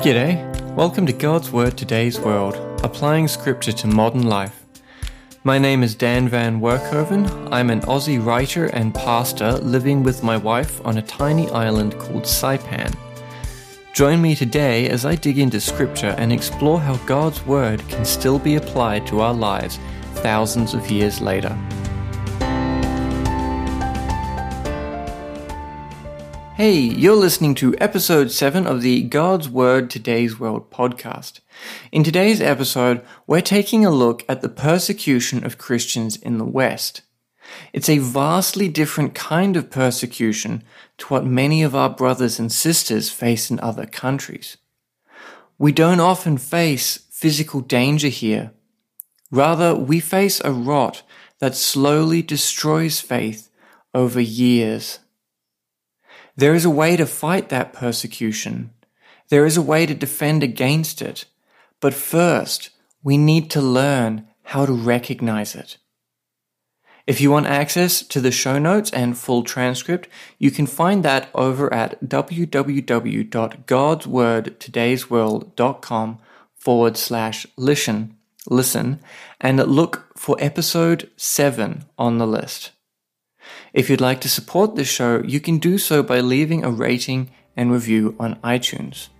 G'day, welcome to God's Word Today's World, applying scripture to modern life. My name is Dan Van Werkhoven. I'm an Aussie writer and pastor living with my wife on a tiny island called Saipan. Join me today as I dig into scripture and explore how God's Word can still be applied to our lives thousands of years later. Hey, you're listening to episode 7 of the God's Word Today's World podcast. In today's episode, we're taking a look at the persecution of Christians in the West. It's a vastly different kind of persecution to what many of our brothers and sisters face in other countries. We don't often face physical danger here. Rather, we face a rot that slowly destroys faith over years. There is a way to fight that persecution. There is a way to defend against it. But first, we need to learn how to recognize it. If you want access to the show notes and full transcript, you can find that over at www.godswordtodaysworld.com forward slash listen, listen, and look for episode 7 on the list. If you'd like to support this show, you can do so by leaving a rating and review on iTunes.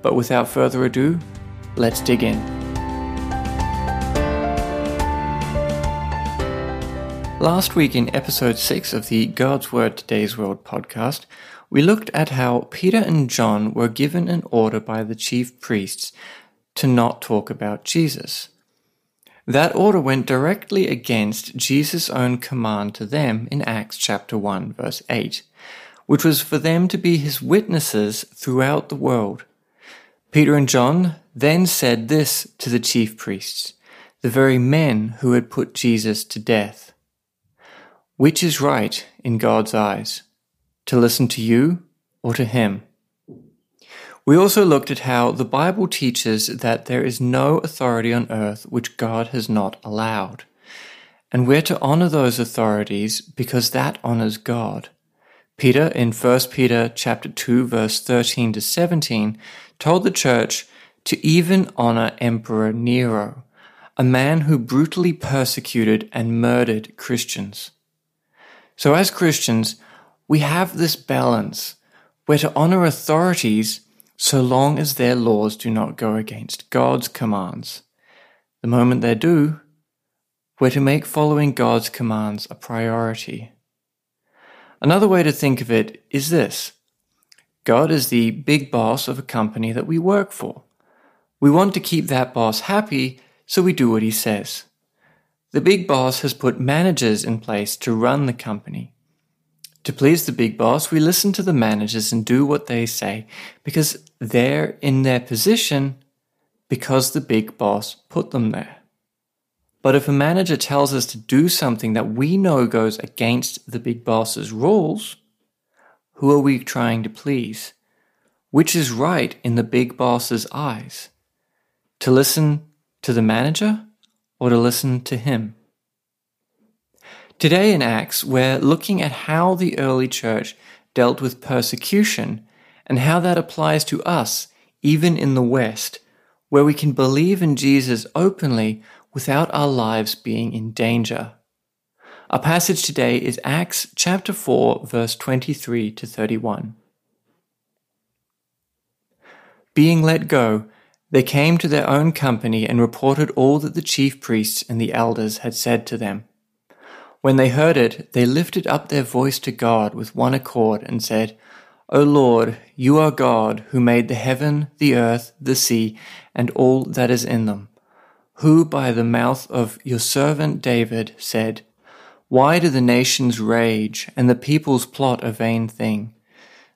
But without further ado, let's dig in. Last week, in episode 6 of the God's Word Today's World podcast, we looked at how Peter and John were given an order by the chief priests to not talk about Jesus. That order went directly against Jesus' own command to them in Acts chapter 1 verse 8, which was for them to be his witnesses throughout the world. Peter and John then said this to the chief priests, the very men who had put Jesus to death. Which is right in God's eyes, to listen to you or to him? We also looked at how the Bible teaches that there is no authority on earth which God has not allowed. And we're to honor those authorities because that honors God. Peter in 1 Peter chapter 2 verse 13 to 17 told the church to even honor Emperor Nero, a man who brutally persecuted and murdered Christians. So as Christians, we have this balance. We're to honor authorities so long as their laws do not go against God's commands. The moment they do, we're to make following God's commands a priority. Another way to think of it is this God is the big boss of a company that we work for. We want to keep that boss happy, so we do what he says. The big boss has put managers in place to run the company. To please the big boss, we listen to the managers and do what they say because they're in their position because the big boss put them there. But if a manager tells us to do something that we know goes against the big boss's rules, who are we trying to please? Which is right in the big boss's eyes? To listen to the manager or to listen to him? Today in Acts, we're looking at how the early church dealt with persecution and how that applies to us, even in the West, where we can believe in Jesus openly without our lives being in danger. Our passage today is Acts chapter 4, verse 23 to 31. Being let go, they came to their own company and reported all that the chief priests and the elders had said to them. When they heard it, they lifted up their voice to God with one accord and said, O Lord, you are God who made the heaven, the earth, the sea, and all that is in them, who by the mouth of your servant David said, Why do the nations rage and the peoples plot a vain thing?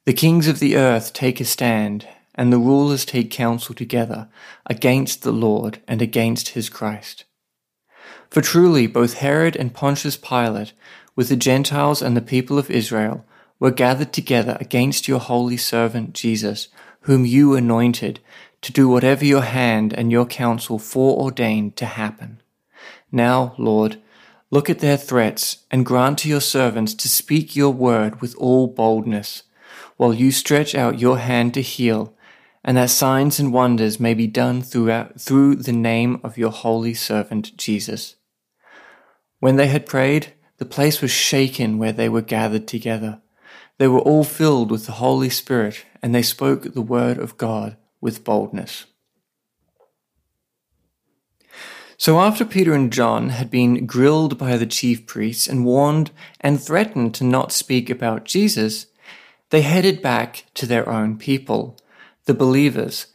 The kings of the earth take a stand, and the rulers take counsel together against the Lord and against his Christ. For truly both Herod and Pontius Pilate, with the Gentiles and the people of Israel, were gathered together against your holy servant Jesus, whom you anointed, to do whatever your hand and your counsel foreordained to happen. Now, Lord, look at their threats and grant to your servants to speak your word with all boldness. while you stretch out your hand to heal, and that signs and wonders may be done throughout, through the name of your holy servant Jesus. When they had prayed, the place was shaken where they were gathered together. They were all filled with the Holy Spirit, and they spoke the word of God with boldness. So after Peter and John had been grilled by the chief priests and warned and threatened to not speak about Jesus, they headed back to their own people, the believers,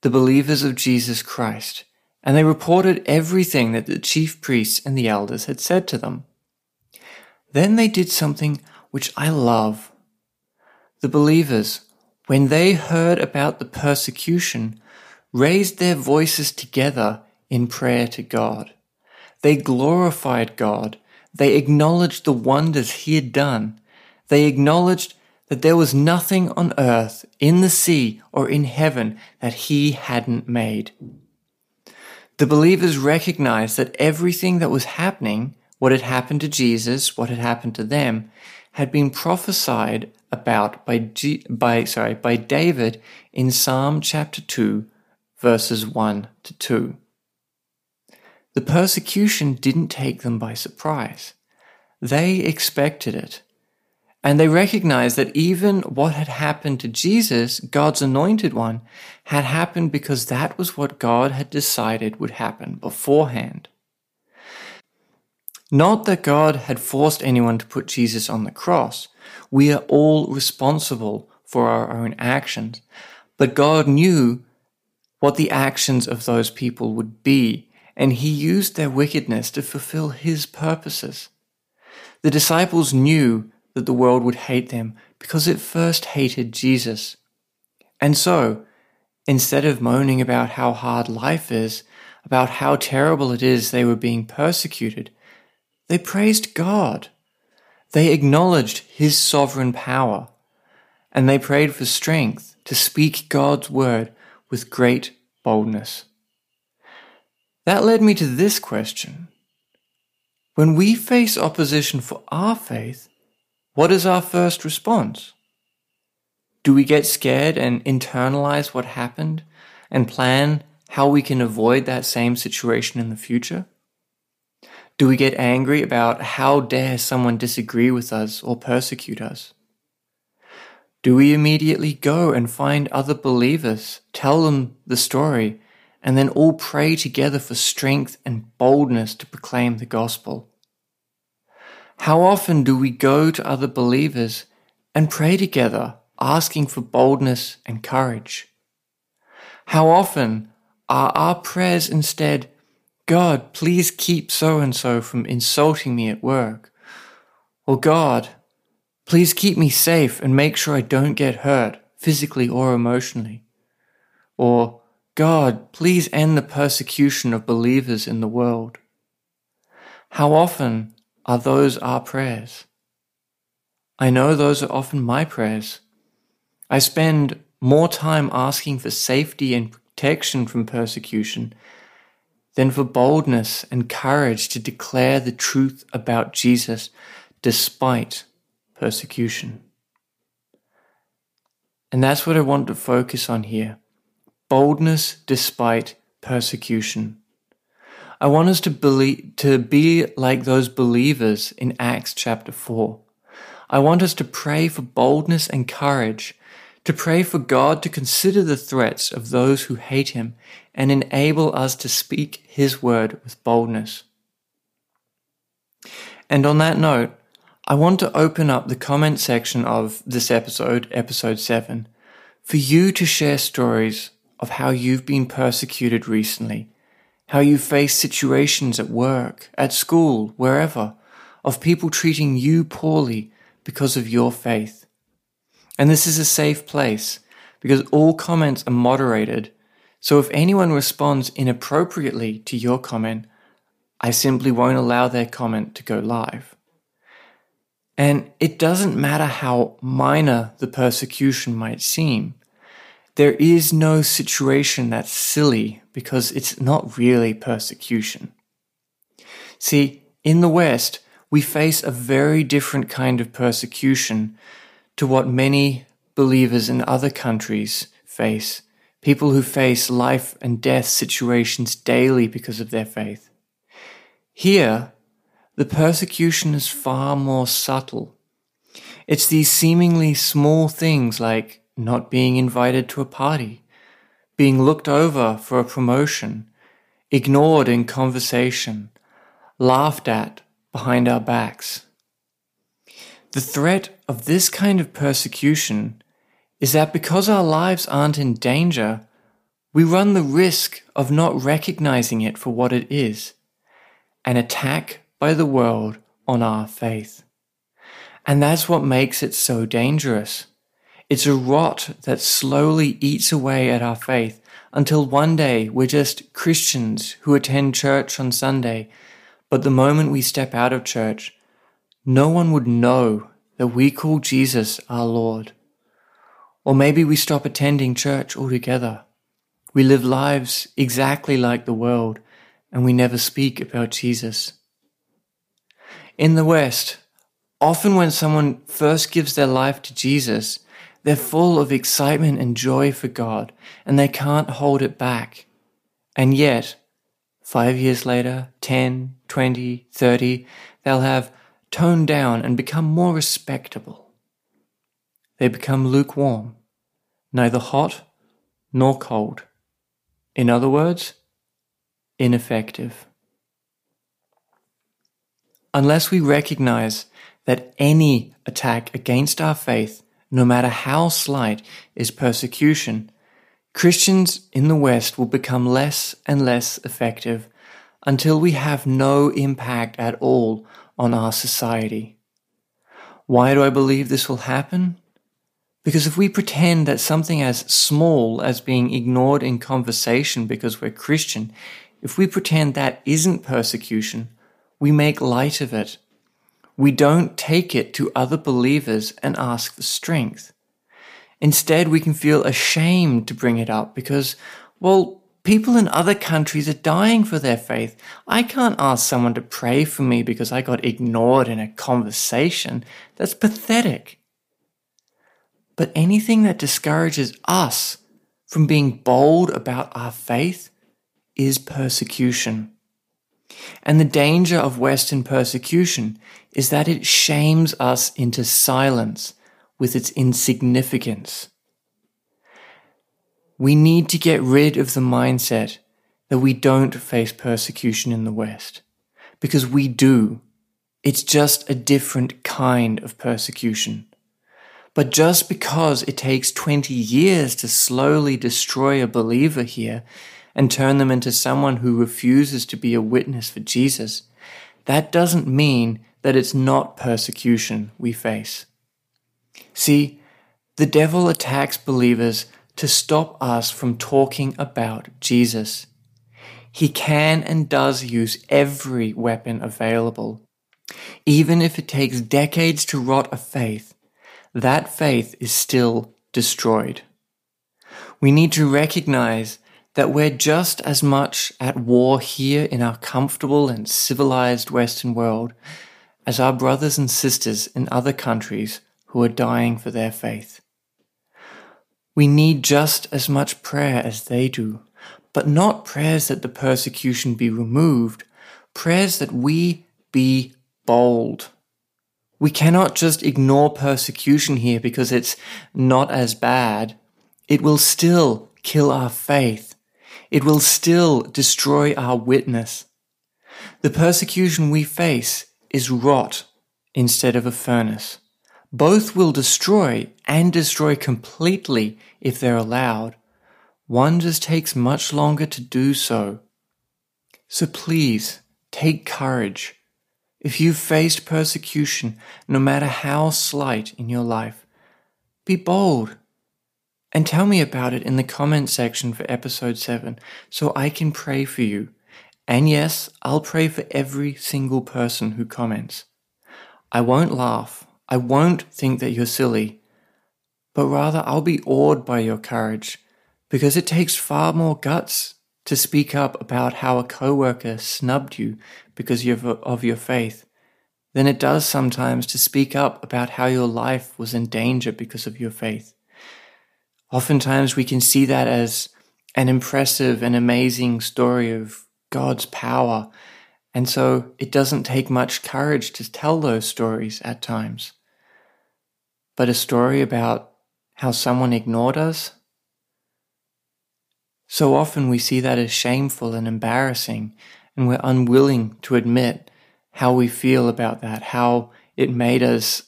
the believers of Jesus Christ, and they reported everything that the chief priests and the elders had said to them. Then they did something which I love. The believers, when they heard about the persecution, raised their voices together in prayer to God. They glorified God. They acknowledged the wonders He had done. They acknowledged that there was nothing on earth, in the sea, or in heaven that He hadn't made. The believers recognized that everything that was happening, what had happened to Jesus, what had happened to them, had been prophesied about by, G- by, sorry, by David in Psalm chapter 2, verses 1 to 2. The persecution didn't take them by surprise. They expected it. And they recognized that even what had happened to Jesus, God's anointed one, had happened because that was what God had decided would happen beforehand. Not that God had forced anyone to put Jesus on the cross. We are all responsible for our own actions. But God knew what the actions of those people would be and he used their wickedness to fulfill his purposes. The disciples knew that the world would hate them because it first hated Jesus. And so, instead of moaning about how hard life is, about how terrible it is they were being persecuted, they praised God. They acknowledged His sovereign power, and they prayed for strength to speak God's word with great boldness. That led me to this question. When we face opposition for our faith, what is our first response? Do we get scared and internalize what happened and plan how we can avoid that same situation in the future? Do we get angry about how dare someone disagree with us or persecute us? Do we immediately go and find other believers, tell them the story, and then all pray together for strength and boldness to proclaim the gospel. How often do we go to other believers and pray together, asking for boldness and courage? How often are our prayers instead, God, please keep so and so from insulting me at work? Or God, please keep me safe and make sure I don't get hurt, physically or emotionally? Or, God, please end the persecution of believers in the world. How often are those our prayers? I know those are often my prayers. I spend more time asking for safety and protection from persecution than for boldness and courage to declare the truth about Jesus despite persecution. And that's what I want to focus on here boldness despite persecution. I want us to believe, to be like those believers in Acts chapter 4. I want us to pray for boldness and courage, to pray for God to consider the threats of those who hate him and enable us to speak his word with boldness. And on that note, I want to open up the comment section of this episode, episode 7, for you to share stories of how you've been persecuted recently, how you face situations at work, at school, wherever, of people treating you poorly because of your faith. And this is a safe place because all comments are moderated. So if anyone responds inappropriately to your comment, I simply won't allow their comment to go live. And it doesn't matter how minor the persecution might seem. There is no situation that's silly because it's not really persecution. See, in the West, we face a very different kind of persecution to what many believers in other countries face, people who face life and death situations daily because of their faith. Here, the persecution is far more subtle. It's these seemingly small things like not being invited to a party, being looked over for a promotion, ignored in conversation, laughed at behind our backs. The threat of this kind of persecution is that because our lives aren't in danger, we run the risk of not recognizing it for what it is an attack by the world on our faith. And that's what makes it so dangerous. It's a rot that slowly eats away at our faith until one day we're just Christians who attend church on Sunday, but the moment we step out of church, no one would know that we call Jesus our Lord. Or maybe we stop attending church altogether. We live lives exactly like the world and we never speak about Jesus. In the West, often when someone first gives their life to Jesus, they're full of excitement and joy for God and they can't hold it back. And yet, five years later, 10, 20, 30, they'll have toned down and become more respectable. They become lukewarm, neither hot nor cold. In other words, ineffective. Unless we recognize that any attack against our faith, no matter how slight, is persecution, Christians in the West will become less and less effective until we have no impact at all on our society. Why do I believe this will happen? Because if we pretend that something as small as being ignored in conversation because we're Christian, if we pretend that isn't persecution, we make light of it. We don't take it to other believers and ask for strength. Instead, we can feel ashamed to bring it up because, well, People in other countries are dying for their faith. I can't ask someone to pray for me because I got ignored in a conversation. That's pathetic. But anything that discourages us from being bold about our faith is persecution. And the danger of Western persecution is that it shames us into silence with its insignificance. We need to get rid of the mindset that we don't face persecution in the West. Because we do. It's just a different kind of persecution. But just because it takes 20 years to slowly destroy a believer here and turn them into someone who refuses to be a witness for Jesus, that doesn't mean that it's not persecution we face. See, the devil attacks believers to stop us from talking about Jesus. He can and does use every weapon available. Even if it takes decades to rot a faith, that faith is still destroyed. We need to recognize that we're just as much at war here in our comfortable and civilized Western world as our brothers and sisters in other countries who are dying for their faith. We need just as much prayer as they do, but not prayers that the persecution be removed, prayers that we be bold. We cannot just ignore persecution here because it's not as bad. It will still kill our faith. It will still destroy our witness. The persecution we face is rot instead of a furnace. Both will destroy and destroy completely if they're allowed. One just takes much longer to do so. So please, take courage. If you've faced persecution, no matter how slight in your life, be bold and tell me about it in the comment section for episode 7 so I can pray for you. And yes, I'll pray for every single person who comments. I won't laugh. I won't think that you're silly, but rather I'll be awed by your courage because it takes far more guts to speak up about how a coworker snubbed you because of your faith than it does sometimes to speak up about how your life was in danger because of your faith. Oftentimes we can see that as an impressive and amazing story of God's power. And so it doesn't take much courage to tell those stories at times. But a story about how someone ignored us, so often we see that as shameful and embarrassing, and we're unwilling to admit how we feel about that, how it made us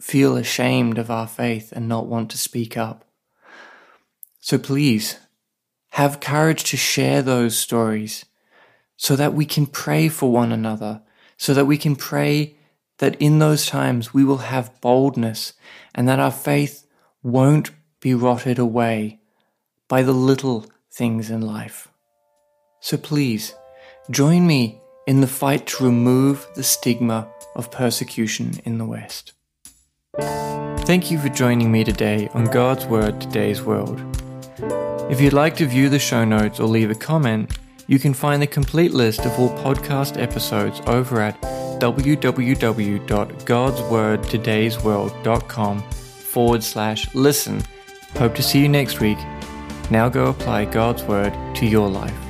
feel ashamed of our faith and not want to speak up. So please, have courage to share those stories so that we can pray for one another, so that we can pray that in those times we will have boldness and that our faith won't be rotted away by the little things in life. So please, join me in the fight to remove the stigma of persecution in the West. Thank you for joining me today on God's Word Today's World. If you'd like to view the show notes or leave a comment, you can find the complete list of all podcast episodes over at www.godswordtodaysworld.com forward slash listen. Hope to see you next week. Now go apply God's Word to your life.